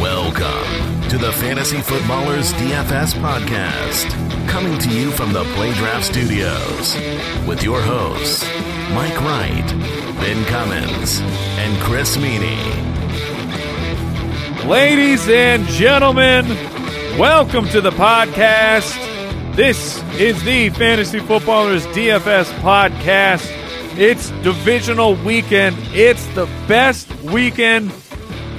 Welcome to the Fantasy Footballers DFS podcast, coming to you from the Play Draft Studios with your hosts, Mike Wright, Ben Cummins, and Chris Meaney. Ladies and gentlemen, welcome to the podcast. This is the Fantasy Footballers DFS podcast. It's divisional weekend. It's the best weekend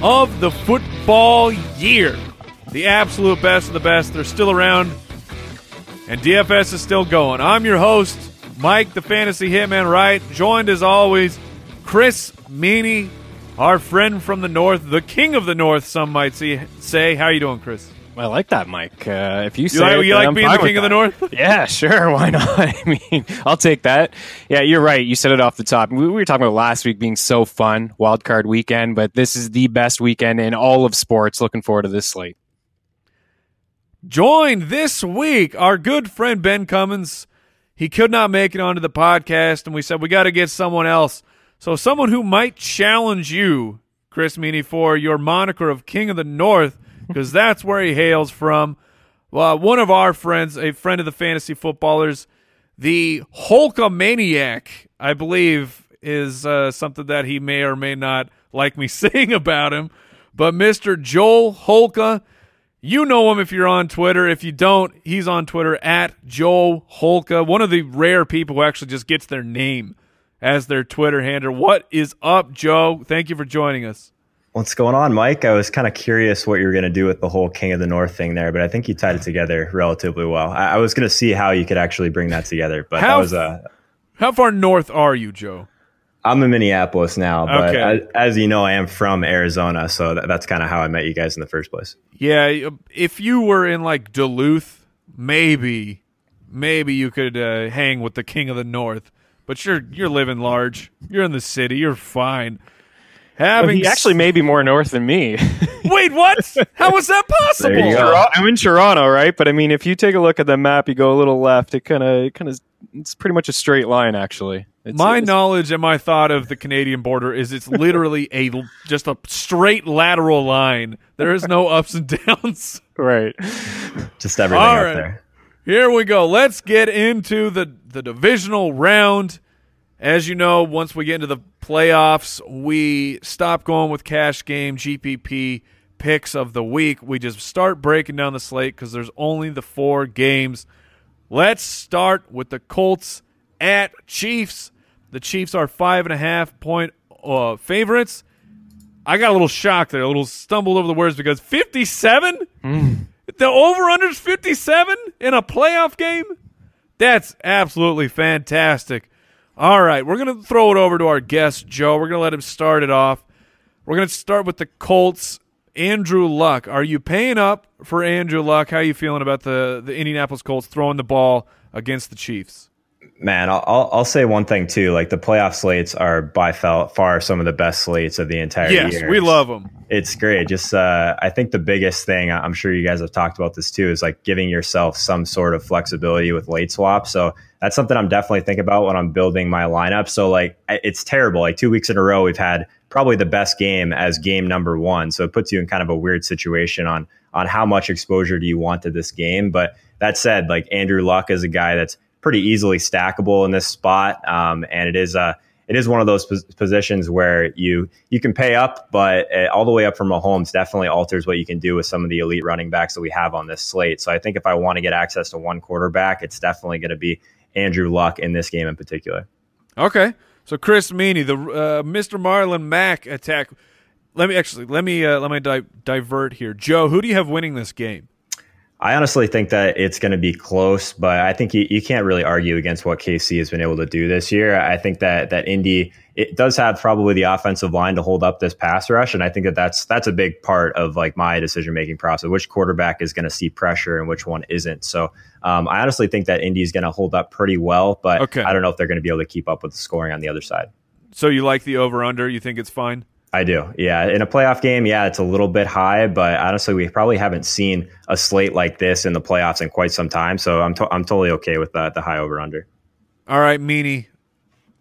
of the football year. The absolute best of the best. They're still around, and DFS is still going. I'm your host, Mike, the Fantasy Hitman right? joined as always, Chris Meaney, our friend from the North, the king of the North, some might see, say. How are you doing, Chris? I like that, Mike. Uh, if you say like- it, you like I'm being the king of the. North? Yeah, sure. Why not? I mean, I'll take that. Yeah, you're right. You said it off the top. We, we were talking about last week being so fun, wild card weekend, but this is the best weekend in all of sports. Looking forward to this slate. Joined this week, our good friend Ben Cummins. He could not make it onto the podcast, and we said we got to get someone else. So, someone who might challenge you, Chris Meaney, for your moniker of King of the North, because that's where he hails from. Well, one of our friends, a friend of the fantasy footballers, the Hulkamaniac, I believe, is uh, something that he may or may not like me saying about him. But Mr. Joel Holka, you know him if you're on Twitter. If you don't, he's on Twitter at Joel Holka, one of the rare people who actually just gets their name as their Twitter handle. What is up, Joe? Thank you for joining us. What's going on, Mike? I was kind of curious what you were going to do with the whole King of the North thing there, but I think you tied it together relatively well. I, I was going to see how you could actually bring that together, but How that was uh, How far north are you, Joe? I'm in Minneapolis now, but Okay. as, as you know, I am from Arizona, so that, that's kind of how I met you guys in the first place. Yeah, if you were in like Duluth, maybe, maybe you could uh, hang with the King of the North. But you're you're living large. You're in the city. You're fine. But Having he actually may be more north than me. wait, what? How is that possible? There you go. Tor- I'm in Toronto, right? But I mean, if you take a look at the map, you go a little left. It kind of, kind of, it's pretty much a straight line, actually. It's, My it's- knowledge and my thought of the Canadian border is it's literally a just a straight lateral line. There is no ups and downs. right. Just everything All up there. Here we go. Let's get into the the divisional round. As you know, once we get into the playoffs, we stop going with cash game GPP picks of the week. We just start breaking down the slate because there's only the four games. Let's start with the Colts at Chiefs. The Chiefs are five and a half point uh, favorites. I got a little shocked there, a little stumbled over the words because 57? The over under 57 in a playoff game? That's absolutely fantastic. All right, we're going to throw it over to our guest, Joe. We're going to let him start it off. We're going to start with the Colts. Andrew Luck. Are you paying up for Andrew Luck? How are you feeling about the, the Indianapolis Colts throwing the ball against the Chiefs? Man, I'll, I'll say one thing too. Like the playoff slates are by far, far some of the best slates of the entire Yes, year. we love them. It's great. Just uh, I think the biggest thing I'm sure you guys have talked about this too is like giving yourself some sort of flexibility with late swap. So that's something I'm definitely thinking about when I'm building my lineup. So like it's terrible. Like two weeks in a row, we've had probably the best game as game number one. So it puts you in kind of a weird situation on on how much exposure do you want to this game. But that said, like Andrew Luck is a guy that's pretty easily stackable in this spot, um, and it is a it is one of those pos- positions where you you can pay up, but uh, all the way up from Mahomes definitely alters what you can do with some of the elite running backs that we have on this slate. So I think if I want to get access to one quarterback, it's definitely going to be Andrew Luck in this game in particular. Okay. So Chris Meaney, the uh, Mr. Marlon Mack attack. Let me actually let me uh, let me di- divert here. Joe, who do you have winning this game? I honestly think that it's going to be close, but I think you, you can't really argue against what KC has been able to do this year. I think that that Indy it does have probably the offensive line to hold up this pass rush, and I think that that's that's a big part of like my decision making process. Which quarterback is going to see pressure and which one isn't? So um, I honestly think that Indy is going to hold up pretty well, but Okay. I don't know if they're going to be able to keep up with the scoring on the other side. So you like the over under? You think it's fine? I do. Yeah. In a playoff game, yeah, it's a little bit high, but honestly, we probably haven't seen a slate like this in the playoffs in quite some time. So I'm, to- I'm totally okay with the, the high over under. All right, Meaney.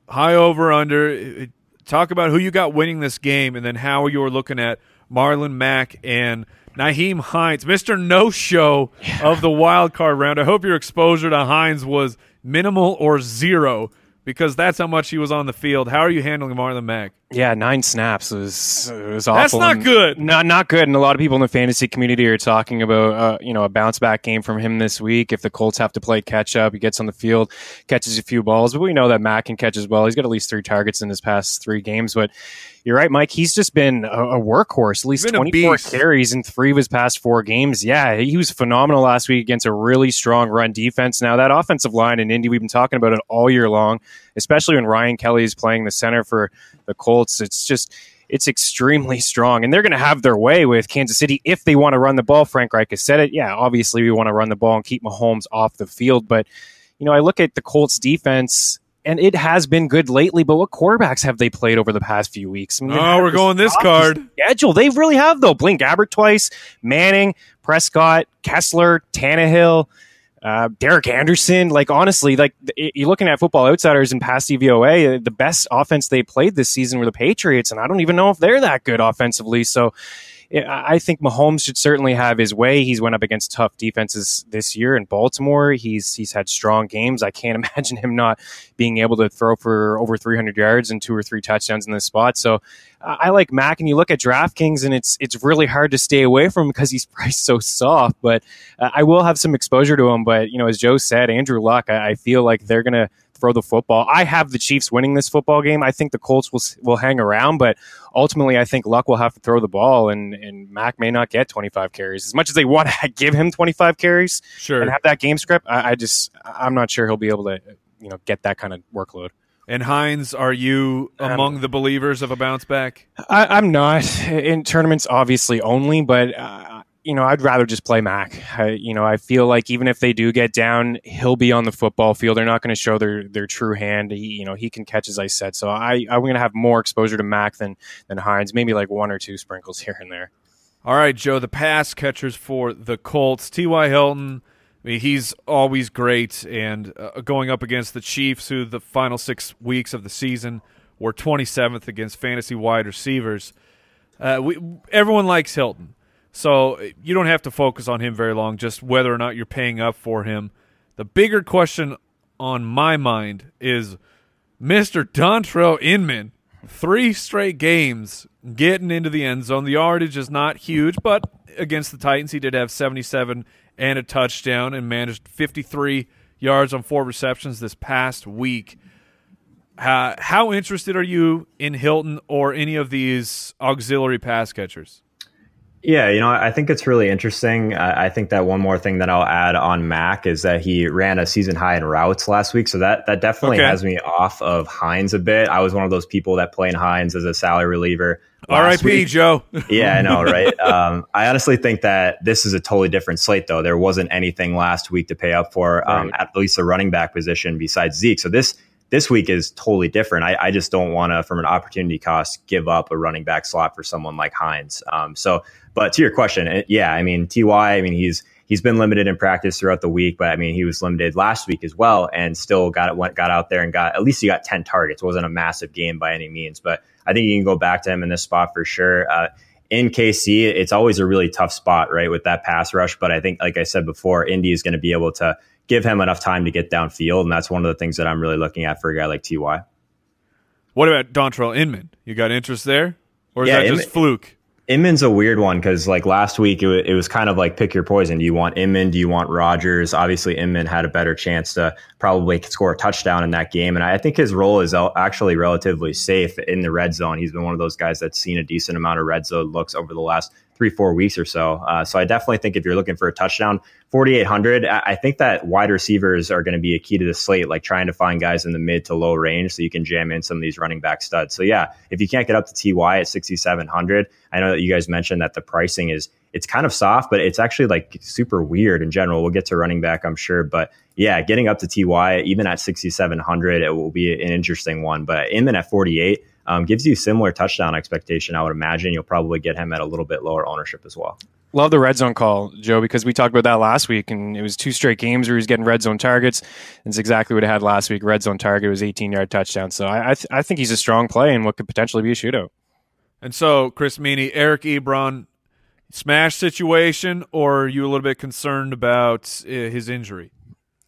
High over under. Uh, talk about who you got winning this game and then how you're looking at Marlon Mack and Nyheim Hines, Mr. No Show yeah. of the wild card round. I hope your exposure to Hines was minimal or zero because that's how much he was on the field. How are you handling Marlon Mack? Yeah, nine snaps was was awful. That's not and good. Not not good. And a lot of people in the fantasy community are talking about uh, you know a bounce back game from him this week. If the Colts have to play catch up, he gets on the field, catches a few balls. But we know that Mack can catch as well. He's got at least three targets in his past three games. But you're right, Mike. He's just been a, a workhorse. At least 24 carries in three of his past four games. Yeah, he was phenomenal last week against a really strong run defense. Now that offensive line in Indy, we've been talking about it all year long, especially when Ryan Kelly is playing the center for the Colts. It's just it's extremely strong, and they're going to have their way with Kansas City if they want to run the ball. Frank Reich has said it. Yeah, obviously we want to run the ball and keep Mahomes off the field, but you know I look at the Colts defense and it has been good lately. But what quarterbacks have they played over the past few weeks? I mean, oh, we're going this card schedule. They really have though. Blaine Gabbert twice, Manning, Prescott, Kessler, Tannehill. Uh, Derek Anderson, like honestly, like you're looking at Football Outsiders and past DVOA, the best offense they played this season were the Patriots, and I don't even know if they're that good offensively. So I think Mahomes should certainly have his way. He's went up against tough defenses this year in Baltimore. He's he's had strong games. I can't imagine him not being able to throw for over 300 yards and two or three touchdowns in this spot. So I like Mack, and you look at DraftKings, and it's it's really hard to stay away from him because he's priced so soft. But uh, I will have some exposure to him. But you know, as Joe said, Andrew Luck, I, I feel like they're gonna throw the football. I have the Chiefs winning this football game. I think the Colts will will hang around, but ultimately, I think Luck will have to throw the ball, and and Mack may not get 25 carries as much as they want to give him 25 carries. Sure, and have that game script. I, I just I'm not sure he'll be able to you know get that kind of workload. And Hines, are you um, among um, the believers of a bounce back? I, am not in tournaments, obviously only, but uh, you know, I'd rather just play Mack. I, you know, I feel like even if they do get down, he'll be on the football field. They're not going to show their their true hand. He, you know, he can catch as I said. So I I'm going to have more exposure to Mack than than Hines. Maybe like one or two sprinkles here and there. All right, Joe. The pass catchers for the Colts. T.Y. Hilton. I mean, he's always great, and uh, going up against the Chiefs, who the final six weeks of the season were 27th against fantasy wide receivers. Uh, we everyone likes Hilton. So you don't have to focus on him very long, just whether or not you're paying up for him. The bigger question on my mind is Mr. Dontrelle Inman. Three straight games getting into the end zone. The yardage is not huge, but against the Titans, he did have 77 and a touchdown and managed 53 yards on four receptions this past week. Uh, how interested are you in Hilton or any of these auxiliary pass catchers? Yeah, you know, I think it's really interesting. I think that one more thing that I'll add on Mack is that he ran a season high in routes last week, so that that definitely okay. has me off of Hines a bit. I was one of those people that played Hines as a salary reliever. R.I.P. Joe. yeah, I know, right? um, I honestly think that this is a totally different slate, though. There wasn't anything last week to pay up for, um, right. at least a running back position besides Zeke. So this this week is totally different. I, I just don't want to, from an opportunity cost, give up a running back slot for someone like Hines. Um, so, but to your question, it, yeah, I mean, Ty, I mean, he's he's been limited in practice throughout the week, but I mean, he was limited last week as well, and still got went got out there and got at least he got ten targets. It wasn't a massive game by any means, but I think you can go back to him in this spot for sure. Uh, in KC, it's always a really tough spot, right, with that pass rush. But I think, like I said before, Indy is going to be able to give him enough time to get downfield. And that's one of the things that I'm really looking at for a guy like Ty. What about Dontrelle Inman? You got interest there? Or is yeah, that just fluke? Inman's a weird one because like last week it, w- it was kind of like pick your poison. Do you want Inman? Do you want Rogers? Obviously, Inman had a better chance to probably score a touchdown in that game, and I think his role is actually relatively safe in the red zone. He's been one of those guys that's seen a decent amount of red zone looks over the last three, four weeks or so. Uh, so I definitely think if you're looking for a touchdown, 4,800, I think that wide receivers are going to be a key to the slate, like trying to find guys in the mid to low range so you can jam in some of these running back studs. So yeah, if you can't get up to TY at 6,700, I know that you guys mentioned that the pricing is, it's kind of soft, but it's actually like super weird in general. We'll get to running back, I'm sure. But yeah, getting up to TY, even at 6,700, it will be an interesting one. But Inman at 48, um, gives you similar touchdown expectation. I would imagine you'll probably get him at a little bit lower ownership as well. Love the red zone call, Joe, because we talked about that last week, and it was two straight games where he was getting red zone targets. And it's exactly what I had last week. Red zone target was 18 yard touchdown. So I I, th- I think he's a strong play and what could potentially be a shootout. And so, Chris Meaney, Eric Ebron, smash situation, or are you a little bit concerned about uh, his injury?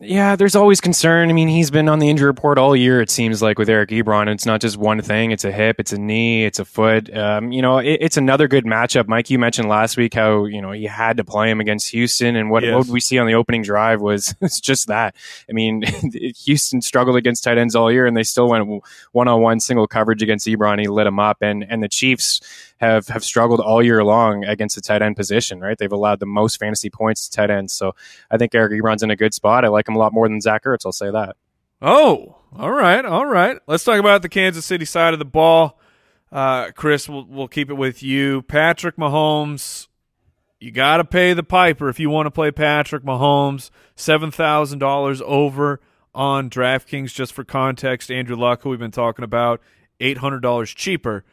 Yeah, there's always concern. I mean, he's been on the injury report all year. It seems like with Eric Ebron, it's not just one thing. It's a hip, it's a knee, it's a foot. Um, you know, it, it's another good matchup. Mike, you mentioned last week how you know you had to play him against Houston, and what, Yes. what we see on the opening drive was it's just that. I mean, Houston struggled against tight ends all year, and they still went one on one single coverage against Ebron. He lit him up, and and the Chiefs have have struggled all year long against the tight end position. Right, they've allowed the most fantasy points to tight ends. So I think Eric Ebron's in a good spot. I like him a lot more than Zach Ertz. I'll say that. Oh, all right, all right. Let's talk about the Kansas City side of the ball. Uh, Chris, we'll, we'll keep it with you. Patrick Mahomes, you got to pay the piper if you want to play Patrick Mahomes. $7,000 over on DraftKings. Just for context, Andrew Luck, who we've been talking about, $800 cheaper.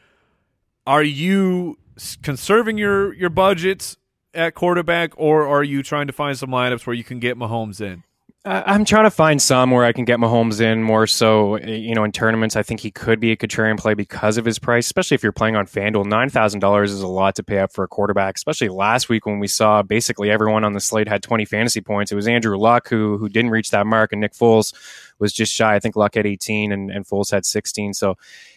Are you conserving your, your budgets at quarterback, or are you trying to find some lineups where you can get Mahomes in? I'm trying to find some where I can get Mahomes in more so, you know, in tournaments. I think he could be a contrarian play because of his price, especially if you're playing on FanDuel. $9,000 is a lot to pay up for a quarterback, especially last week when we saw basically everyone on the slate had 20 fantasy points. It was Andrew Luck who, who didn't reach that mark, and Nick Foles was just shy. I think Luck had 18 and, and Foles had 16. So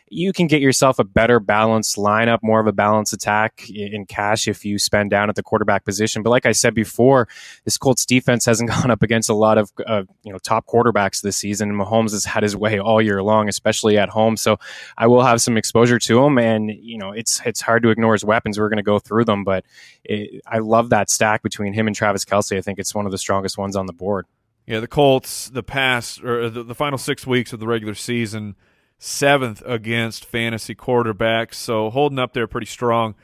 you can get yourself a better balanced lineup, more of a balanced attack in cash if you spend down at the quarterback position. But like I said before, this Colts defense hasn't gone up against a lot of uh, you know top quarterbacks this season. And Mahomes has had his way all year long, especially at home. So I will have some exposure to him, and you know it's it's hard to ignore his weapons. We're going to go through them, but it, I love that stack between him and Travis Kelce. I think it's one of the strongest ones on the board. Yeah, the Colts, the past or the, the final six weeks of the regular season, seventh against fantasy quarterbacks, so holding up there pretty strong.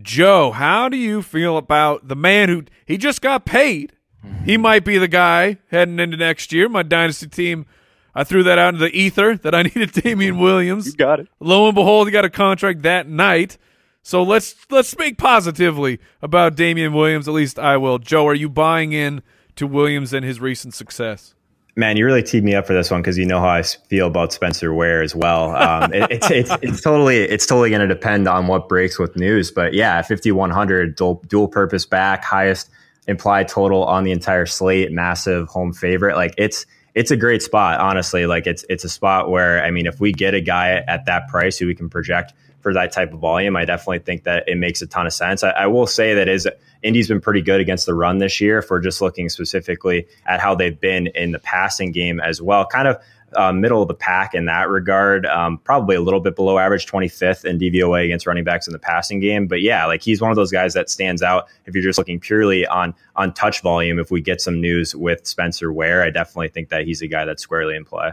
Joe, how do you feel about the man who he just got paid? He mm-hmm. might be the guy heading into next year. My dynasty team, I threw that out into the ether that I needed Damien Williams. got it. Lo and behold, he got a contract that night. So let's let's speak positively about Damien Williams. At least I will. Joe, are you buying in to Williams and his recent success? Man, you really teed me up for this one because you know how I feel about Spencer Ware as well. Um, it, it's, it's it's totally it's totally going to depend on what breaks with news, but yeah, fifty one hundred dual, dual purpose back, highest implied total on the entire slate, massive home favorite. Like it's it's a great spot, honestly. Like it's it's a spot where I mean, if we get a guy at that price who we can project for that type of volume, I definitely think that it makes a ton of sense. I, I will say that is Indy's been pretty good against the run this year. If we're just looking specifically at how they've been in the passing game as well, kind of uh, middle of the pack in that regard. Um, probably a little bit below average, 25th in DVOA against running backs in the passing game. But yeah, like he's one of those guys that stands out. If you're just looking purely on on touch volume, if we get some news with Spencer Ware, I definitely think that he's a guy that's squarely in play.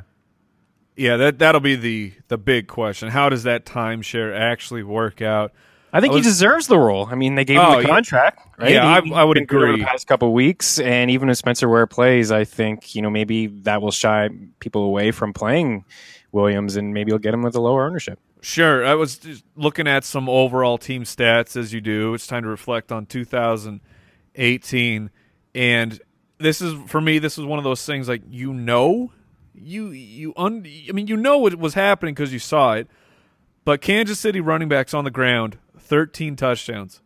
Yeah, that that'll be the the big question. How does that timeshare actually work out? I think I was- he deserves the role. I mean, they gave Oh, him the oh, yeah. contract, right? Yeah, He- I- I would over agree. The past couple weeks, and even if Spencer Ware plays, I think you know maybe that will shy people away from playing Williams, and maybe you'll get him with a lower ownership. Sure. I was just looking at some overall team stats as you do. It's time to reflect on 2018 and this is for me this is one of those things like you know you you un, I mean you know what was happening cuz you saw it. But Kansas City running backs on the ground 13 touchdowns.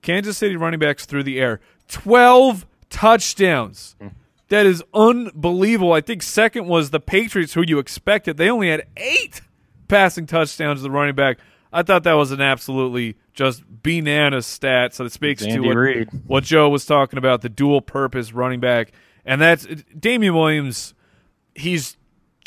Kansas City running backs through the air 12 touchdowns. Hmm. That is unbelievable. I think second was the Patriots, who you expected. They only had eight passing touchdowns to the running back. I thought that was an absolutely just bananas stat. So it speaks to what, what Joe was talking about the dual purpose running back. And that's Damien Williams. He's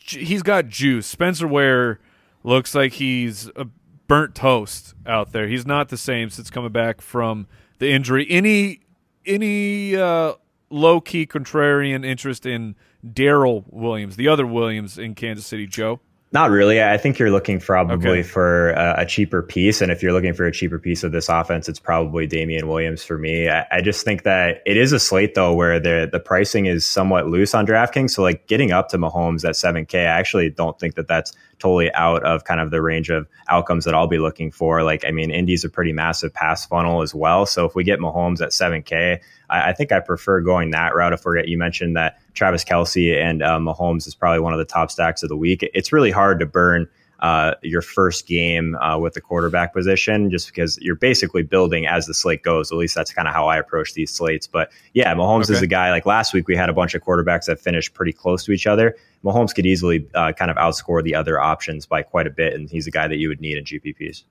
he's got juice. Spencer Ware looks like he's a burnt toast out there. He's not the same since coming back from the injury. Any any uh, low key contrarian interest in Darrel Williams, the other Williams in Kansas City, Joe? Not really. I think you're looking probably Okay. for a, a cheaper piece. And if you're looking for a cheaper piece of this offense, it's probably Damien Williams for me. I, I just think that it is a slate, though, where the, the pricing is somewhat loose on DraftKings. So, like getting up to Mahomes at 7K, I actually don't think that that's totally out of kind of the range of outcomes that I'll be looking for. Like, I mean, Indy's a pretty massive pass funnel as well. So, if we get Mahomes at 7K, I, I think I prefer going that route. If we're, you mentioned that Travis Kelce and uh, Mahomes is probably one of the top stacks of the week. It's really hard to burn uh, your first game uh, with the quarterback position just because you're basically building as the slate goes. At least that's kind of how I approach these slates. But yeah, Mahomes is a guy like last week we had a bunch of quarterbacks that finished pretty close to each other. Mahomes could easily uh, kind of outscore the other options by quite a bit, and he's a guy that you would need in GPPs.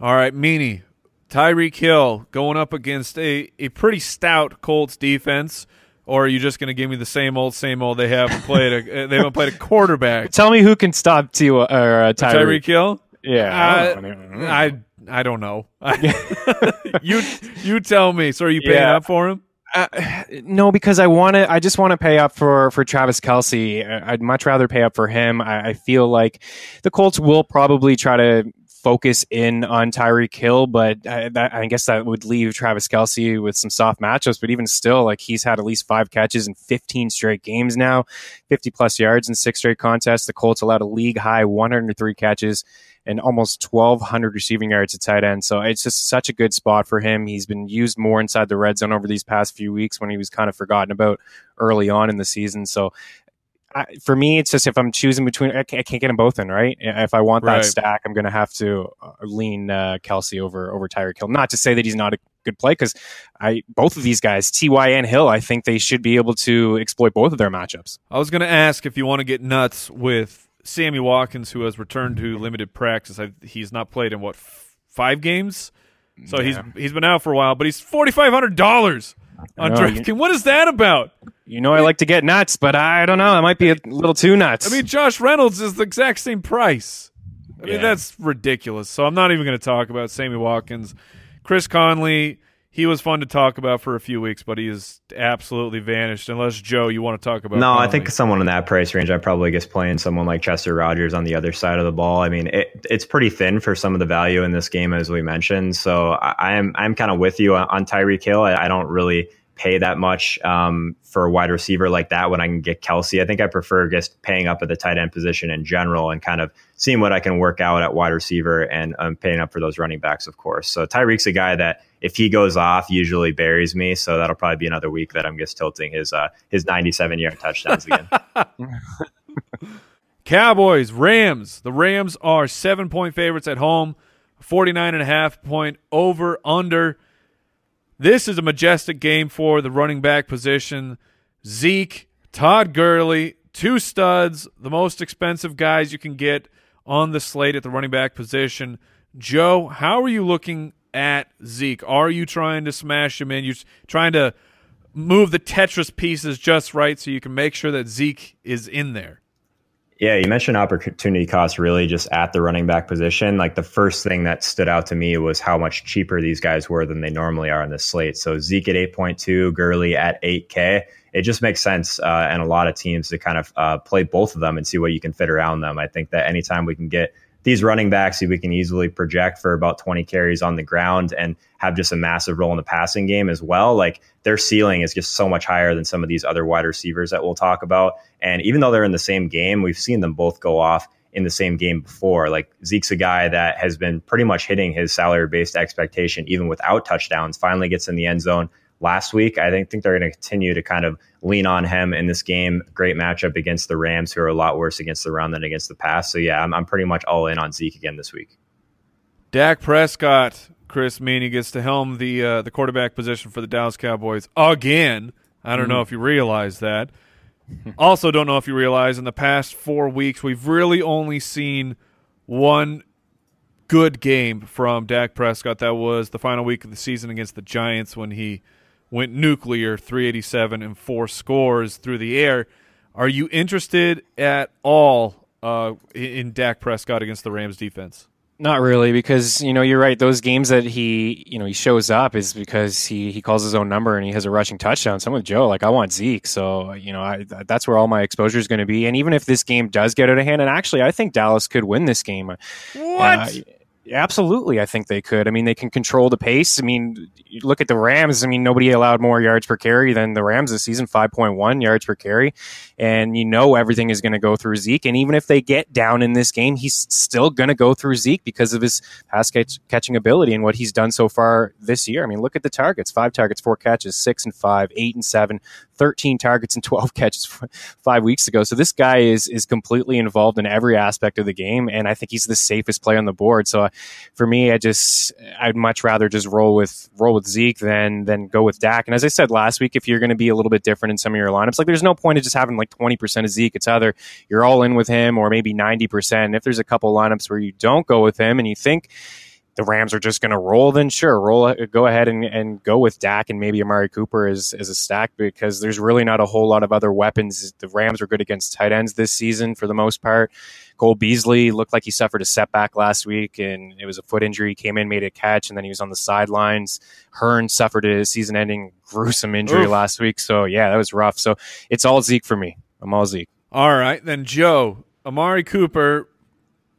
All right, Meaney. Tyreek Hill going up against a, a pretty stout Colts defense, or are you just going to give me the same old, same old? They haven't played a they haven't played a quarterback. Tell me who can stop T- or uh, Tyreek. Tyreek Hill. Yeah. Uh, I I don't know. you you tell me. So are you paying Yeah. up for him? Uh, no, because I want to. I just want to pay up for for Travis Kelce. I'd much rather pay up for him. I, I feel like the Colts will probably try to focus in on Tyreek Hill, but I, that, I guess that would leave Travis Kelce with some soft matchups. But even still, like he's had at least five catches in 15 straight games now, 50 plus yards in six straight contests. The Colts allowed a league high 103 catches and almost 1,200 receiving yards at tight end. So it's just such a good spot for him. He's been used more inside the red zone over these past few weeks when he was kind of forgotten about early on in the season. So I, for me, it's just if I'm choosing between, I can't, I can't get them both in, right? If I want that Right. stack, I'm going to have to uh, lean uh, Kelce over over Tyreek Hill. Not to say that he's not a good play, because I both of these guys, Ty and Hill, I think they should be able to exploit both of their matchups. I was going to ask if you want to get nuts with Sammy Watkins, who has returned to limited practice. I, he's not played in what f- five games, so Yeah. he's he's been out for a while. But he's forty five hundred dollars on DraftKings. What is that about? You know, I like to get nuts, but I don't know. It might be a little too nuts. I mean, Josh Reynolds is the exact same price. I mean, Yeah. that's ridiculous. So I'm not even going to talk about Sammy Watkins. Chris Conley, he was fun to talk about for a few weeks, but he has absolutely vanished. Unless Joe, you want to talk about? No, I think someone in that price range, I probably guess playing someone like Chester Rogers on the other side of the ball. I mean, it, it's pretty thin for some of the value in this game, as we mentioned. So I, I am I'm kind of with you on, on Tyreek Hill. I, I don't really pay that much um, for a wide receiver like that when I can get Kelce. I think I prefer just paying up at the tight end position in general and kind of seeing what I can work out at wide receiver and um, paying up for those running backs, of course. So Tyreek's a guy that if he goes off, usually buries me. So that'll probably be another week that I'm just tilting his uh, his 97 yard touchdowns again. Cowboys, Rams. The Rams are seven point favorites at home, 49 and a half point over under. This is a majestic game for the running back position. Zeke, Todd Gurley, two studs, the most expensive guys you can get on the slate at the running back position. Joe, how are you looking at Zeke? Are you trying to smash him in? You're trying to move the Tetris pieces just right so you can make sure that Zeke is in there? Yeah, you mentioned opportunity cost really just at the running back position. Like the first thing that stood out to me was how much cheaper these guys were than they normally are on this slate. So Zeke at 8.2, Gurley at 8K. It just makes sense, uh, and a lot of teams to kind of uh, play both of them and see what you can fit around them. I think that anytime we can get these running backs we can easily project for about 20 carries on the ground and have just a massive role in the passing game as well. Like their ceiling is just so much higher than some of these other wide receivers that we'll talk about. And even though they're in the same game, we've seen them both go off in the same game before. Like Zeke's a guy that has been pretty much hitting his salary based expectation even without touchdowns, finally gets in the end zone last week. I think, think they're going to continue to kind of lean on him in this game. Great matchup against the Rams, who are a lot worse against the run than against the pass. So yeah, I'm, I'm pretty much all in on Zeke again this week. Dak Prescott, Chris Meaney gets to helm the uh, the quarterback position for the Dallas Cowboys again. I don't know if you realize that. also, don't know if you realize in the past four weeks we've really only seen one good game from Dak Prescott. That was the final week of the season against the Giants when he went nuclear, 387 and four scores through the air. Are you interested at all uh, in Dak Prescott against the Rams defense? Not really, because you know you're right. Those games that he you know he shows up is because he he calls his own number and he has a rushing touchdown. Some with Joe, like I want Zeke, so you know I, that's where all my exposure is going to be. And even if this game does get out of hand, and actually I think Dallas could win this game. What? Uh, Absolutely, I think they could. I mean, they can control the pace. I mean, look at the Rams. I mean, nobody allowed more yards per carry than the Rams this season, 5.1 yards per carry. And you know everything is going to go through Zeke. And even if they get down in this game, he's still going to go through Zeke because of his pass catch- catching ability and what he's done so far this year. I mean, look at the targets five targets, four catches, six and five, eight and seven, 13 targets and 12 catches five weeks ago. So this guy is is completely involved in every aspect of the game, and I think he's the safest player on the board. So for me, I just I'd much rather just roll with roll with Zeke than than go with Dak. And as I said last week, if you're going to be a little bit different in some of your lineups, like there's no point of just having like 20% of Zeke. It's either you're all in with him or maybe 90%. And if there's a couple lineups where you don't go with him and you think the Rams are just going to roll, then sure, roll. Uh, go ahead and, and go with Dak and maybe Amari Cooper as, as a stack because there's really not a whole lot of other weapons. The Rams are good against tight ends this season for the most part. Cole Beasley looked like he suffered a setback last week and it was a foot injury. He came in, made a catch, and then he was on the sidelines. Hurns suffered a season ending gruesome injury Oof. last week. So, yeah, that was rough. So, it's all Zeke for me. I'm all Zeke. All right, then Joe Amari Cooper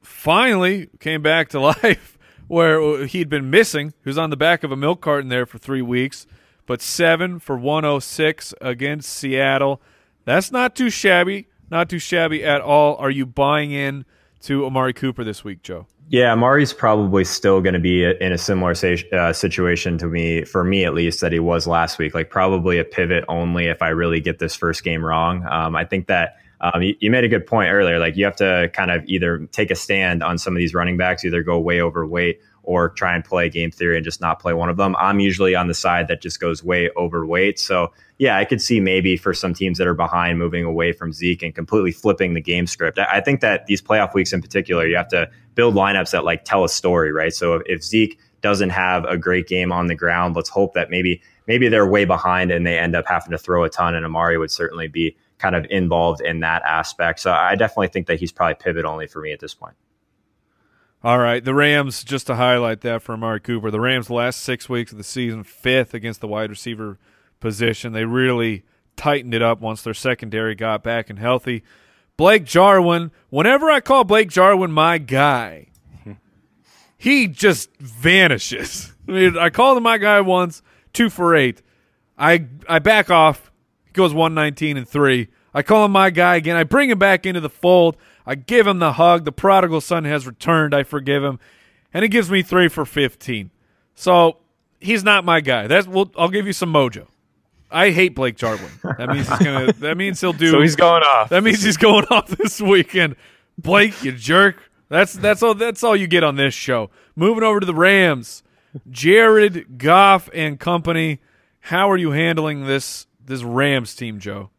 finally came back to life where he'd been missing. He was on the back of a milk carton there for three weeks, but seven for 106 against Seattle. That's not too shabby. Not too shabby at all. Are you buying in to Amari Cooper this week, Joe? Yeah, Amari's probably still going to be in a similar uh, situation to me, for me at least, that he was last week. Like probably a pivot only if I really get this first game wrong. Um, I think that um, you, you, made a good point earlier. Like you have to kind of either take a stand on some of these running backs, either go way overweight or try and play game theory and just not play one of them. I'm usually on the side that just goes way overweight. So yeah, I could see maybe for some teams that are behind moving away from Zeke and completely flipping the game script. I think that these playoff weeks in particular, you have to build lineups that like tell a story, right? So if Zeke doesn't have a great game on the ground, let's hope that maybe maybe they're way behind and they end up having to throw a ton. And Amari would certainly be kind of involved in that aspect. So I definitely think that he's probably pivot only for me at this point. All right, the Rams. Just to highlight that for Amari Cooper, the Rams' last six weeks of the season, fifth against the wide receiver position. They really tightened it up once their secondary got back and healthy. Blake Jarwin. Whenever I call Blake Jarwin my guy, he just vanishes. I mean, I called him my guy once, two for eight. I I back off. He goes one nineteen and three. I call him my guy again. I bring him back into the fold. I give him the hug. The prodigal son has returned. I forgive him, and he gives me three for fifteen. So he's not my guy. That's well, I'll give you some mojo. I hate Blake Jarwin. That means he's gonna. That means he'll do. So he's going off. That means he's going off this weekend. Blake, you jerk. That's that's all. That's all you get on this show. Moving over to the Rams, Jared Goff and company. How are you handling this this Rams team, Joe?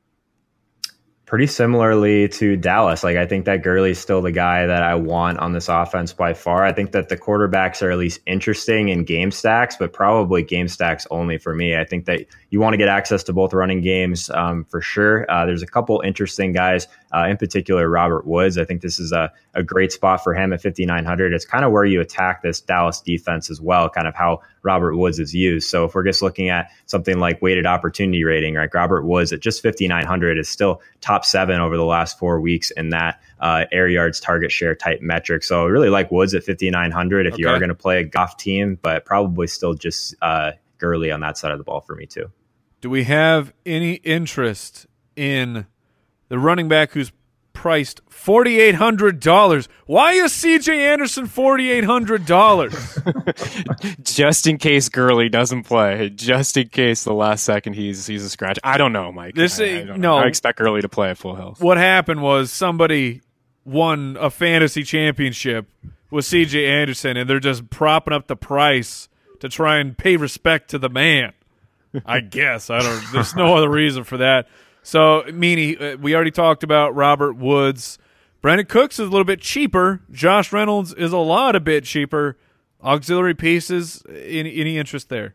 pretty similarly to Dallas. Like I think that Gurley's still the guy that I want on this offense by far. I think that the quarterbacks are at least interesting in game stacks, but probably game stacks only for me. I think that you want to get access to both running games um, for sure. Uh, there's a couple interesting guys, uh, in particular Robert Woods. I think this is a, a great spot for him at 5,900. It's kind of where you attack this Dallas defense as well, kind of how Robert Woods is used. So if we're just looking at something like weighted opportunity rating, right? Robert Woods at just 5,900 is still top seven over the last four weeks in that uh, air yards target share type metric. So I really like Woods at 5,900 if Okay. you are going to play a Goff team, but probably still just uh, Gurley on that side of the ball for me too. Do we have any interest in the running back who's priced forty eight hundred dollars? Why is CJ Anderson forty eight hundred dollars? just in case Gurley doesn't play, just in case the last second he's he's a scratch. I don't know, Mike. This I, I no. know. I expect Gurley to play at full health. what happened was somebody won a fantasy championship with CJ Anderson, and they're just propping up the price to try and pay respect to the man. I guess I don't. There's no other reason for that. So, Meaney, uh, we already talked about Robert Woods. Brandin Cooks is a little bit cheaper. Josh Reynolds is a lot a bit cheaper. Auxiliary pieces. Any, any interest there?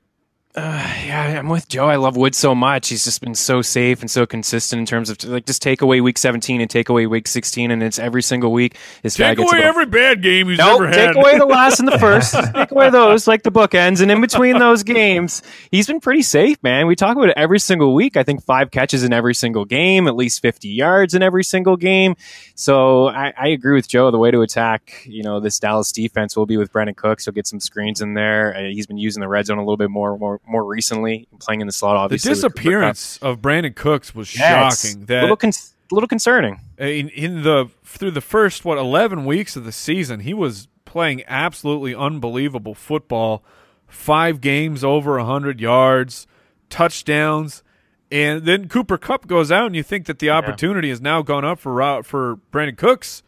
Uh, yeah, I'm with Joe. I love Wood so much. He's just been so safe and so consistent in terms of like just take away week 17 and take away week 16, and it's every single week. This take away every bad game he's nope, ever had. Take away the last and the first. take away those like the bookends, and in between those games, he's been pretty safe, man. We talk about it every single week. I think five catches in every single game, at least 50 yards in every single game. So I, I agree with Joe. The way to attack, you know, this Dallas defense will be with Brandin Cooks. He'll get some screens in there. Uh, he's been using the red zone a little bit more, more more recently, playing in the slot. Obviously, the disappearance of Brandin Cooks was yeah, shocking. That little con- little concerning. In, in the through the first what eleven weeks of the season, he was playing absolutely unbelievable football. Five games over hundred yards, touchdowns. And then Cooper Kupp goes out, and you think that the opportunity yeah. has now gone up for for Brandin Cooks,